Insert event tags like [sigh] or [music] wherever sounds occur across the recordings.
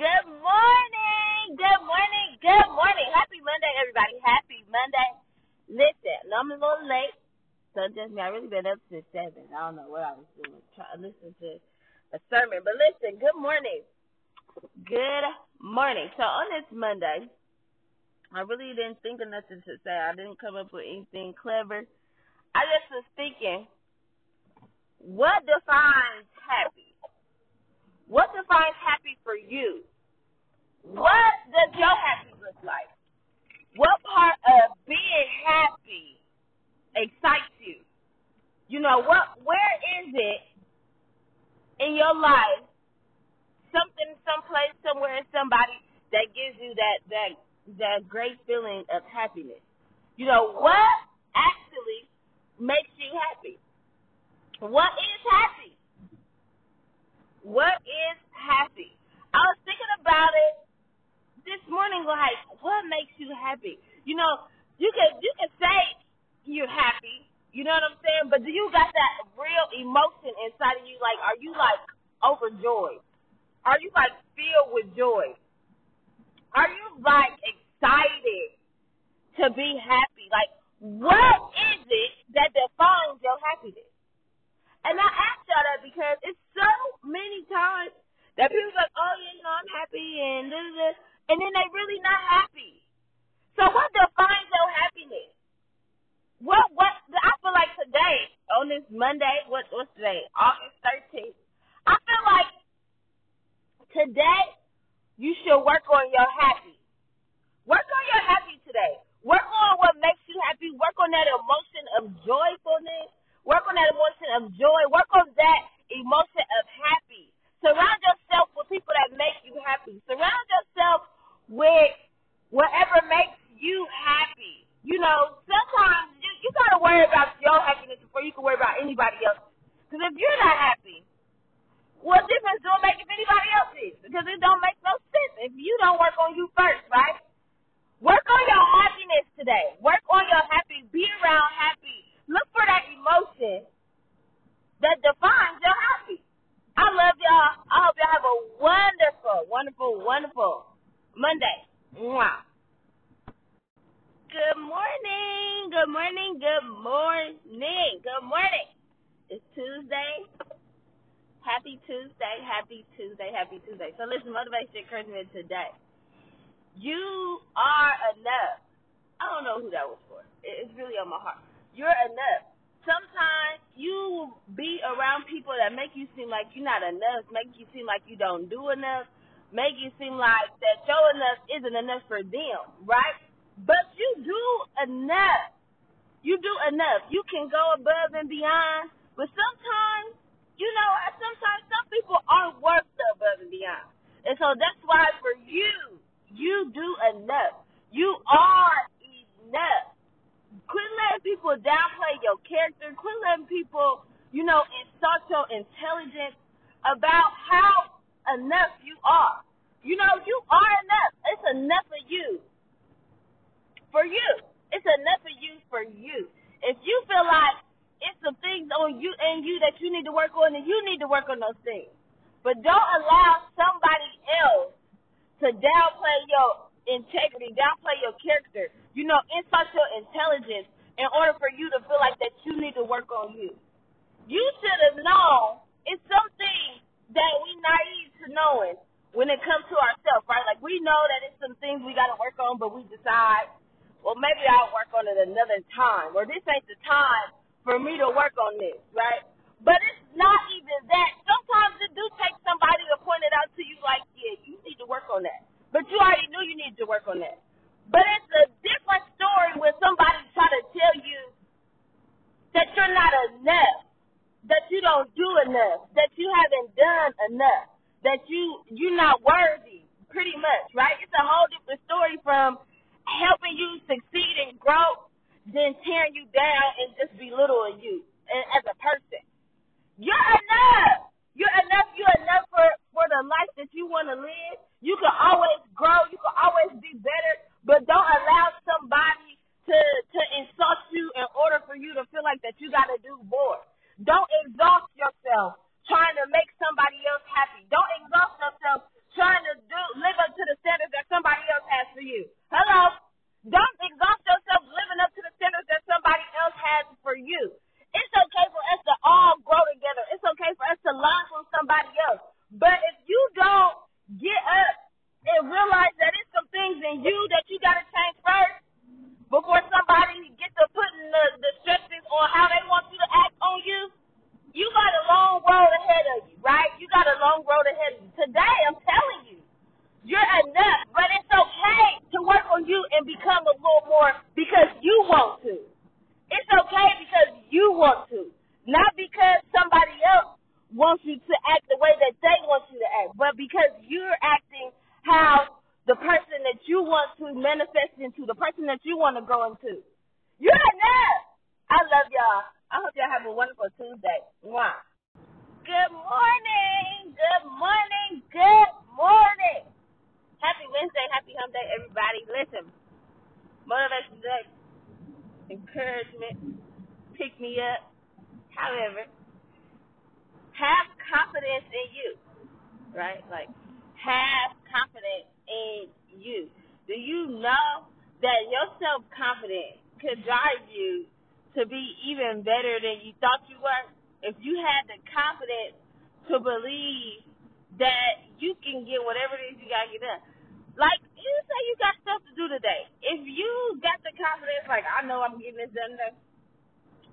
Good morning. Good morning. Good morning. Happy Monday, everybody. Happy Monday. Listen, I'm a little late. So just me. I really been up since seven. I don't know what I was doing. Trying to listen to a sermon. But listen, good morning. Good morning. So on this Monday, I really didn't think of nothing to say. I didn't come up with anything clever. I just was thinking, what defines happy? Happy for you? What does your happy look like? What part of being happy excites you? You know, what where is it in your life? Something, someplace, somewhere, somebody that gives you that that that great feeling of happiness. You know, what actually makes you happy? What is happy? What is happy? I was thinking about it like, what makes you happy? You know, you can you can say you're happy, you know what I'm saying, but do you got that real emotion inside of you? Like, are you like overjoyed? Are you like filled with joy? Are you like excited to be happy? Like, what is it that defines your happiness? And I ask y'all that because it's so many times that people like, oh yeah, you know, I'm happy and this, this, and then they really not happy. So what defines your happiness? What what I feel like today on this Monday, what what's today? August thirteenth. I feel like today you should work on your happy. Work on your happy today. Work on what makes you happy. Work on that emotion of joyfulness. Work on that emotion of joy. Work on that emotion of happy. Surround yourself with people that make you happy. Surround yourself with whatever makes you happy. You know, sometimes you, you gotta worry about your happiness before you can worry about anybody else. Because if you're not happy, what difference do it make if anybody else is? Because it don't make no sense if you don't work on you first, right? Work on your happiness today. Work on your happy. Be around happy. Look for that emotion that defines your happy. I love y'all. I hope y'all have a wonderful, wonderful, wonderful Monday. Mwah. Good morning. Good morning. Good morning. Good morning. It's Tuesday. Happy Tuesday. Happy Tuesday. Happy Tuesday. So listen, motivation encouragement today. You are enough. I don't know who that was for. It's really on my heart. You're enough around people that make you seem like you're not enough, make you seem like you don't do enough, make you seem like that your enough isn't enough for them, right? But you do enough. You do enough. You can go above and beyond, but sometimes, you know, sometimes some people aren't worth the above and beyond. And so that's why for you, you do enough. You are enough. Quit letting people downplay your character. Quit letting people, you know, insult your intelligence about how enough you are. You know, you are enough. It's enough for you. For you. It's enough for you for you. If you feel like it's some things on you and you that you need to work on, then you need to work on those things. But don't allow somebody else to downplay your integrity, downplay your character, you know, insult your intelligence in order for you to feel like that you need to work on you. You should have known it's something that we naive to knowing when it comes to ourselves, right? Like we know that it's some things we gotta work on, but we decide, well maybe I'll work on it another time, or this ain't the time for me to work on this, right? But it's not even that. Sometimes it do take somebody to point it out to you like, yeah, you need to work on that. But you already knew you needed to work on that. But it's a different story when somebody try to tell you that you're not enough, that you don't do enough, that you haven't done enough, that you you're not worthy, pretty much, right? It's a whole different story from helping you succeed and grow than tearing you down and just belittling you as a person. You're enough. You're enough. You're enough for for the life that you want to live. You can always grow. You can always be better. But don't allow somebody to to insult you in order for you to feel like that you got to do more. Don't exhaust yourself trying to make somebody else happy. Don't exhaust yourself trying to do you're acting how the person that you want to manifest into, the person that you want to grow into. You're enough. I love y'all. I hope y'all have a wonderful Tuesday. Mwah. Good morning. Good morning. Good morning. Happy Wednesday. Happy hump day, everybody. Listen, motivation today, encouragement, pick me up. However, have confidence in you, right? Like, have you. Do you know that your self confidence could drive you to be even better than you thought you were? If you had the confidence to believe that you can get whatever it is you gotta get done. Like you say you got stuff to do today. If you got the confidence, like I know I'm getting this done today.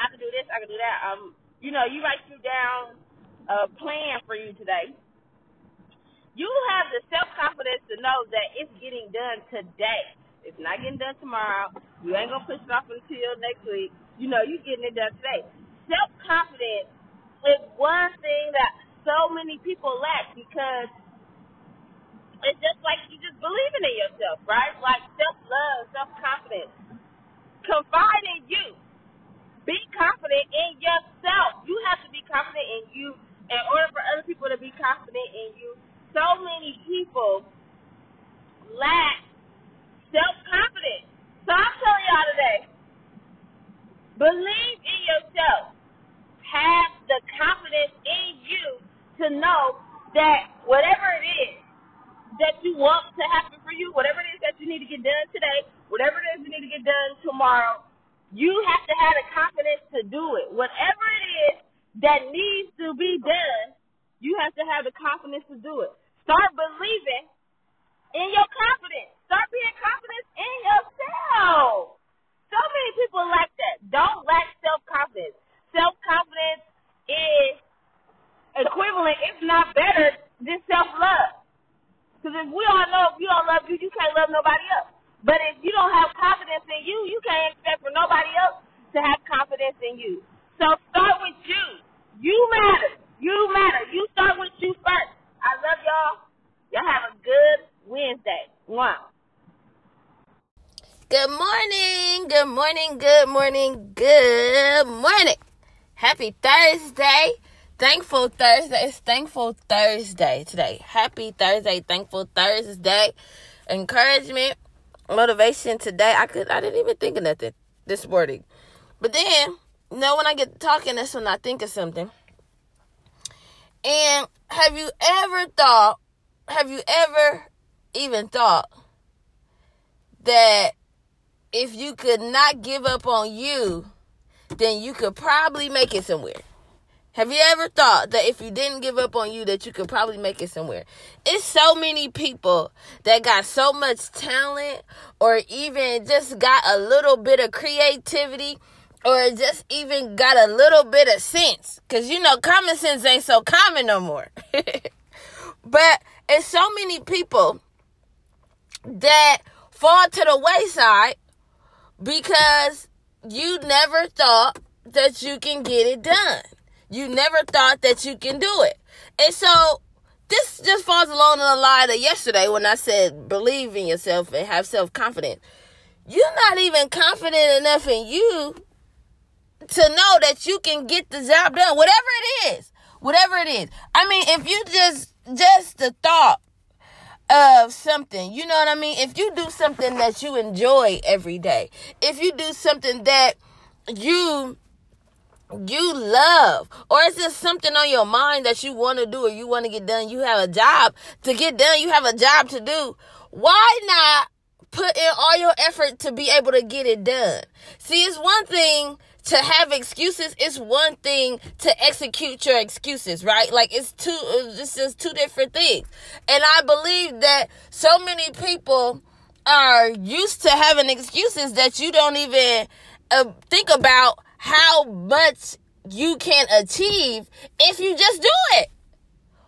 I can do this, I can do that. Um, you know, you write you down a plan for you today. The self confidence to know that it's getting done today. It's not getting done tomorrow. You ain't gonna push it off until next week. You know, you're getting it done today. Self confidence is one thing that so many people lack because it's just like you just believing in yourself, right? Like self love, self confidence. Confide in you. Be confident in yourself. You have to be confident in you in order for other people to be confident in you. So many people lack self confidence. So I'm telling y'all today, believe in yourself. Have the confidence in you to know that whatever it is that you want to happen for you, whatever it is that you need to get done today, whatever it is you need to get done tomorrow, you have to have the confidence to do it. Whatever it is that needs to be done, you have to have the confidence to do it. Start believing in your confidence. Start being confident in yourself. So many people lack that. Don't lack self confidence. Self confidence is equivalent, if not better, than self love. Because if we all know if you don't love you, you can't love nobody else. But if you don't have confidence in you, you can't expect for nobody else to have confidence in you. So start with you. You matter. You matter. You start with you first. I love y'all. Y'all have a good Wednesday. Wow. Good morning, good morning, good morning, good morning. Happy Thursday. Thankful Thursday. It's Thankful Thursday today. Happy Thursday, Thankful Thursday. Encouragement, motivation today. I could I didn't even think of nothing this morning. But then, you know, when I get talking, that's when I think of something. And have you ever thought, have you ever even thought that if you could not give up on you, then you could probably make it somewhere. Have you ever thought that if you didn't give up on you that you could probably make it somewhere? It's so many people that got so much talent or even just got a little bit of creativity or just even got a little bit of sense cuz you know common sense ain't so common no more. [laughs] but it's so many people that fall to the wayside because you never thought that you can get it done. You never thought that you can do it. And so this just falls along in the line of yesterday when I said believe in yourself and have self confidence. You're not even confident enough in you to know that you can get the job done, whatever it is. Whatever it is. I mean, if you just just the thought of something. You know what I mean? If you do something that you enjoy every day, if you do something that you you love or it's just something on your mind that you want to do or you want to get done you have a job to get done you have a job to do why not put in all your effort to be able to get it done see it's one thing to have excuses is one thing to execute your excuses right like it's two it's just two different things and i believe that so many people are used to having excuses that you don't even uh, think about how much you can achieve if you just do it.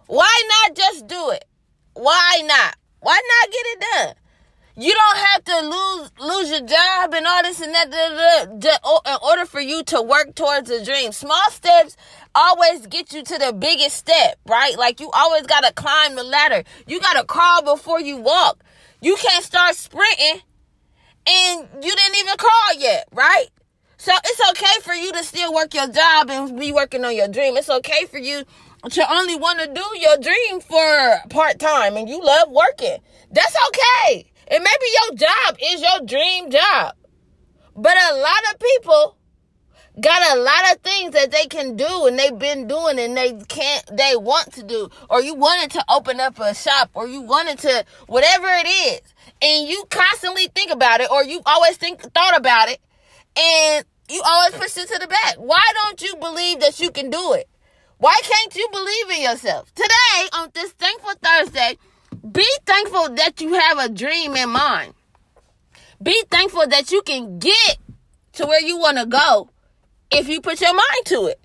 Why not just do it? Why not? Why not get it done? You don't have to lose lose your job and all this and that da, da, da, in order for you to work towards a dream. Small steps always get you to the biggest step, right? Like you always got to climb the ladder. You got to crawl before you walk. You can't start sprinting and you didn't even crawl yet, right? So it's okay for you to still work your job and be working on your dream. It's okay for you to only want to do your dream for part time and you love working. That's okay. And maybe your job. Is your dream job. But a lot of people got a lot of things that they can do and they've been doing and they can't they want to do. Or you wanted to open up a shop or you wanted to whatever it is. And you constantly think about it or you always think thought about it. And you always push it to the back. Why don't you believe that you can do it? Why can't you believe in yourself? Today on this thankful thursday be thankful that you have a dream in mind be thankful that you can get to where you want to go if you put your mind to it.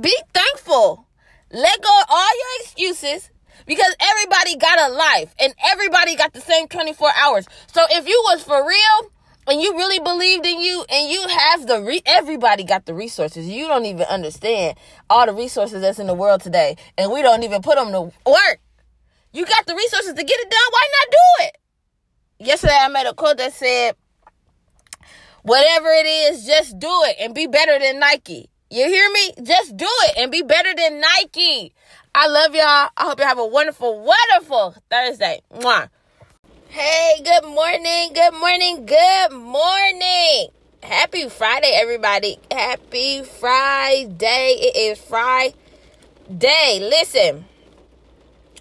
Be thankful. Let go of all your excuses because everybody got a life and everybody got the same 24 hours. So if you was for real and you really believed in you and you have the re- everybody got the resources. You don't even understand all the resources that's in the world today and we don't even put them to work. You got the resources to get it done. Why not do it? Yesterday I made a quote that said Whatever it is, just do it and be better than Nike. You hear me? Just do it and be better than Nike. I love y'all. I hope you have a wonderful, wonderful Thursday. Mwah. Hey, good morning, good morning, good morning. Happy Friday, everybody. Happy Friday. It is Friday. Listen,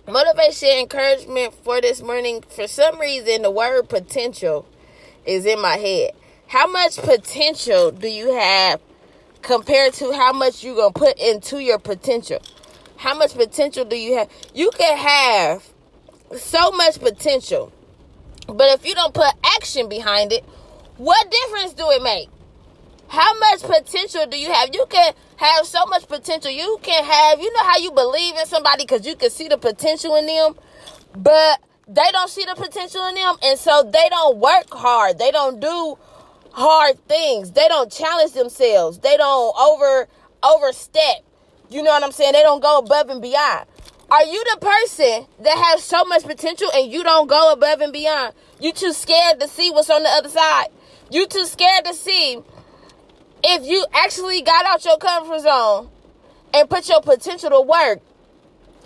motivation, encouragement for this morning. For some reason, the word potential is in my head how much potential do you have compared to how much you're going to put into your potential? How much potential do you have? You can have so much potential, but if you don't put action behind it, what difference do it make? How much potential do you have? You can have so much potential. You can have, you know how you believe in somebody because you can see the potential in them, but they don't see the potential in them, and so they don't work hard. They don't do hard things. They don't challenge themselves. They don't over overstep. You know what I'm saying? They don't go above and beyond. Are you the person that has so much potential and you don't go above and beyond? You too scared to see what's on the other side. You too scared to see if you actually got out your comfort zone and put your potential to work.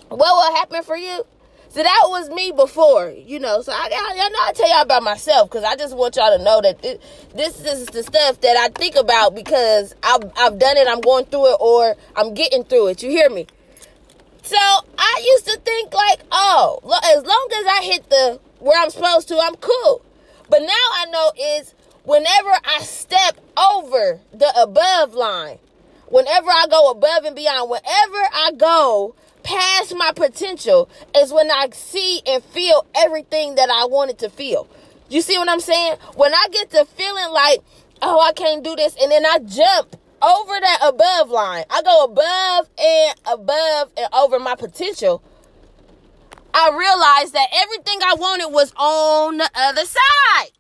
What will happen for you? So that was me before, you know. So I, I, I know I tell y'all about myself because I just want y'all to know that it, this is the stuff that I think about because I've, I've done it, I'm going through it, or I'm getting through it. You hear me? So I used to think like, oh, as long as I hit the where I'm supposed to, I'm cool. But now I know is whenever I step over the above line, whenever I go above and beyond, whenever I go past my potential is when I see and feel everything that I wanted to feel. You see what I'm saying? When I get to feeling like, oh, I can't do this, and then I jump over that above line, I go above and above and over my potential. I realized that everything I wanted was on the other side.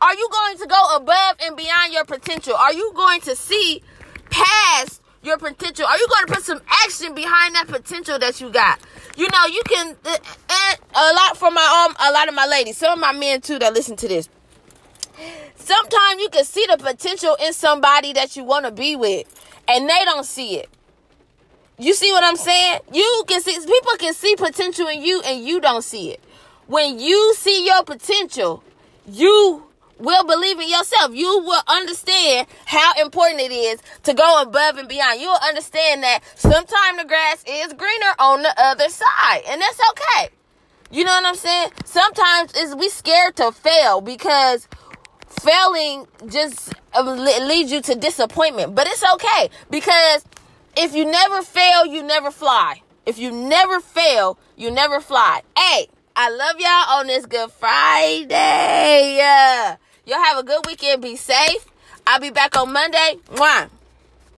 Are you going to go above and beyond your potential? Are you going to see past your potential? Are you going to put some action behind that potential that you got? You know, you can, uh, and a lot for my um, a lot of my ladies, some of my men too that listen to this. Sometimes you can see the potential in somebody that you want to be with, and they don't see it. You see what I'm saying? You can see people can see potential in you, and you don't see it. When you see your potential, you will believe in yourself. You will understand how important it is to go above and beyond. You will understand that sometimes the grass is greener on the other side, and that's okay. You know what I'm saying? Sometimes is we scared to fail because failing just uh, leads you to disappointment. But it's okay because if you never fail, you never fly. If you never fail, you never fly. Hey, I love y'all on this Good Friday. Y'all have a good weekend. Be safe. I'll be back on Monday. Mwah.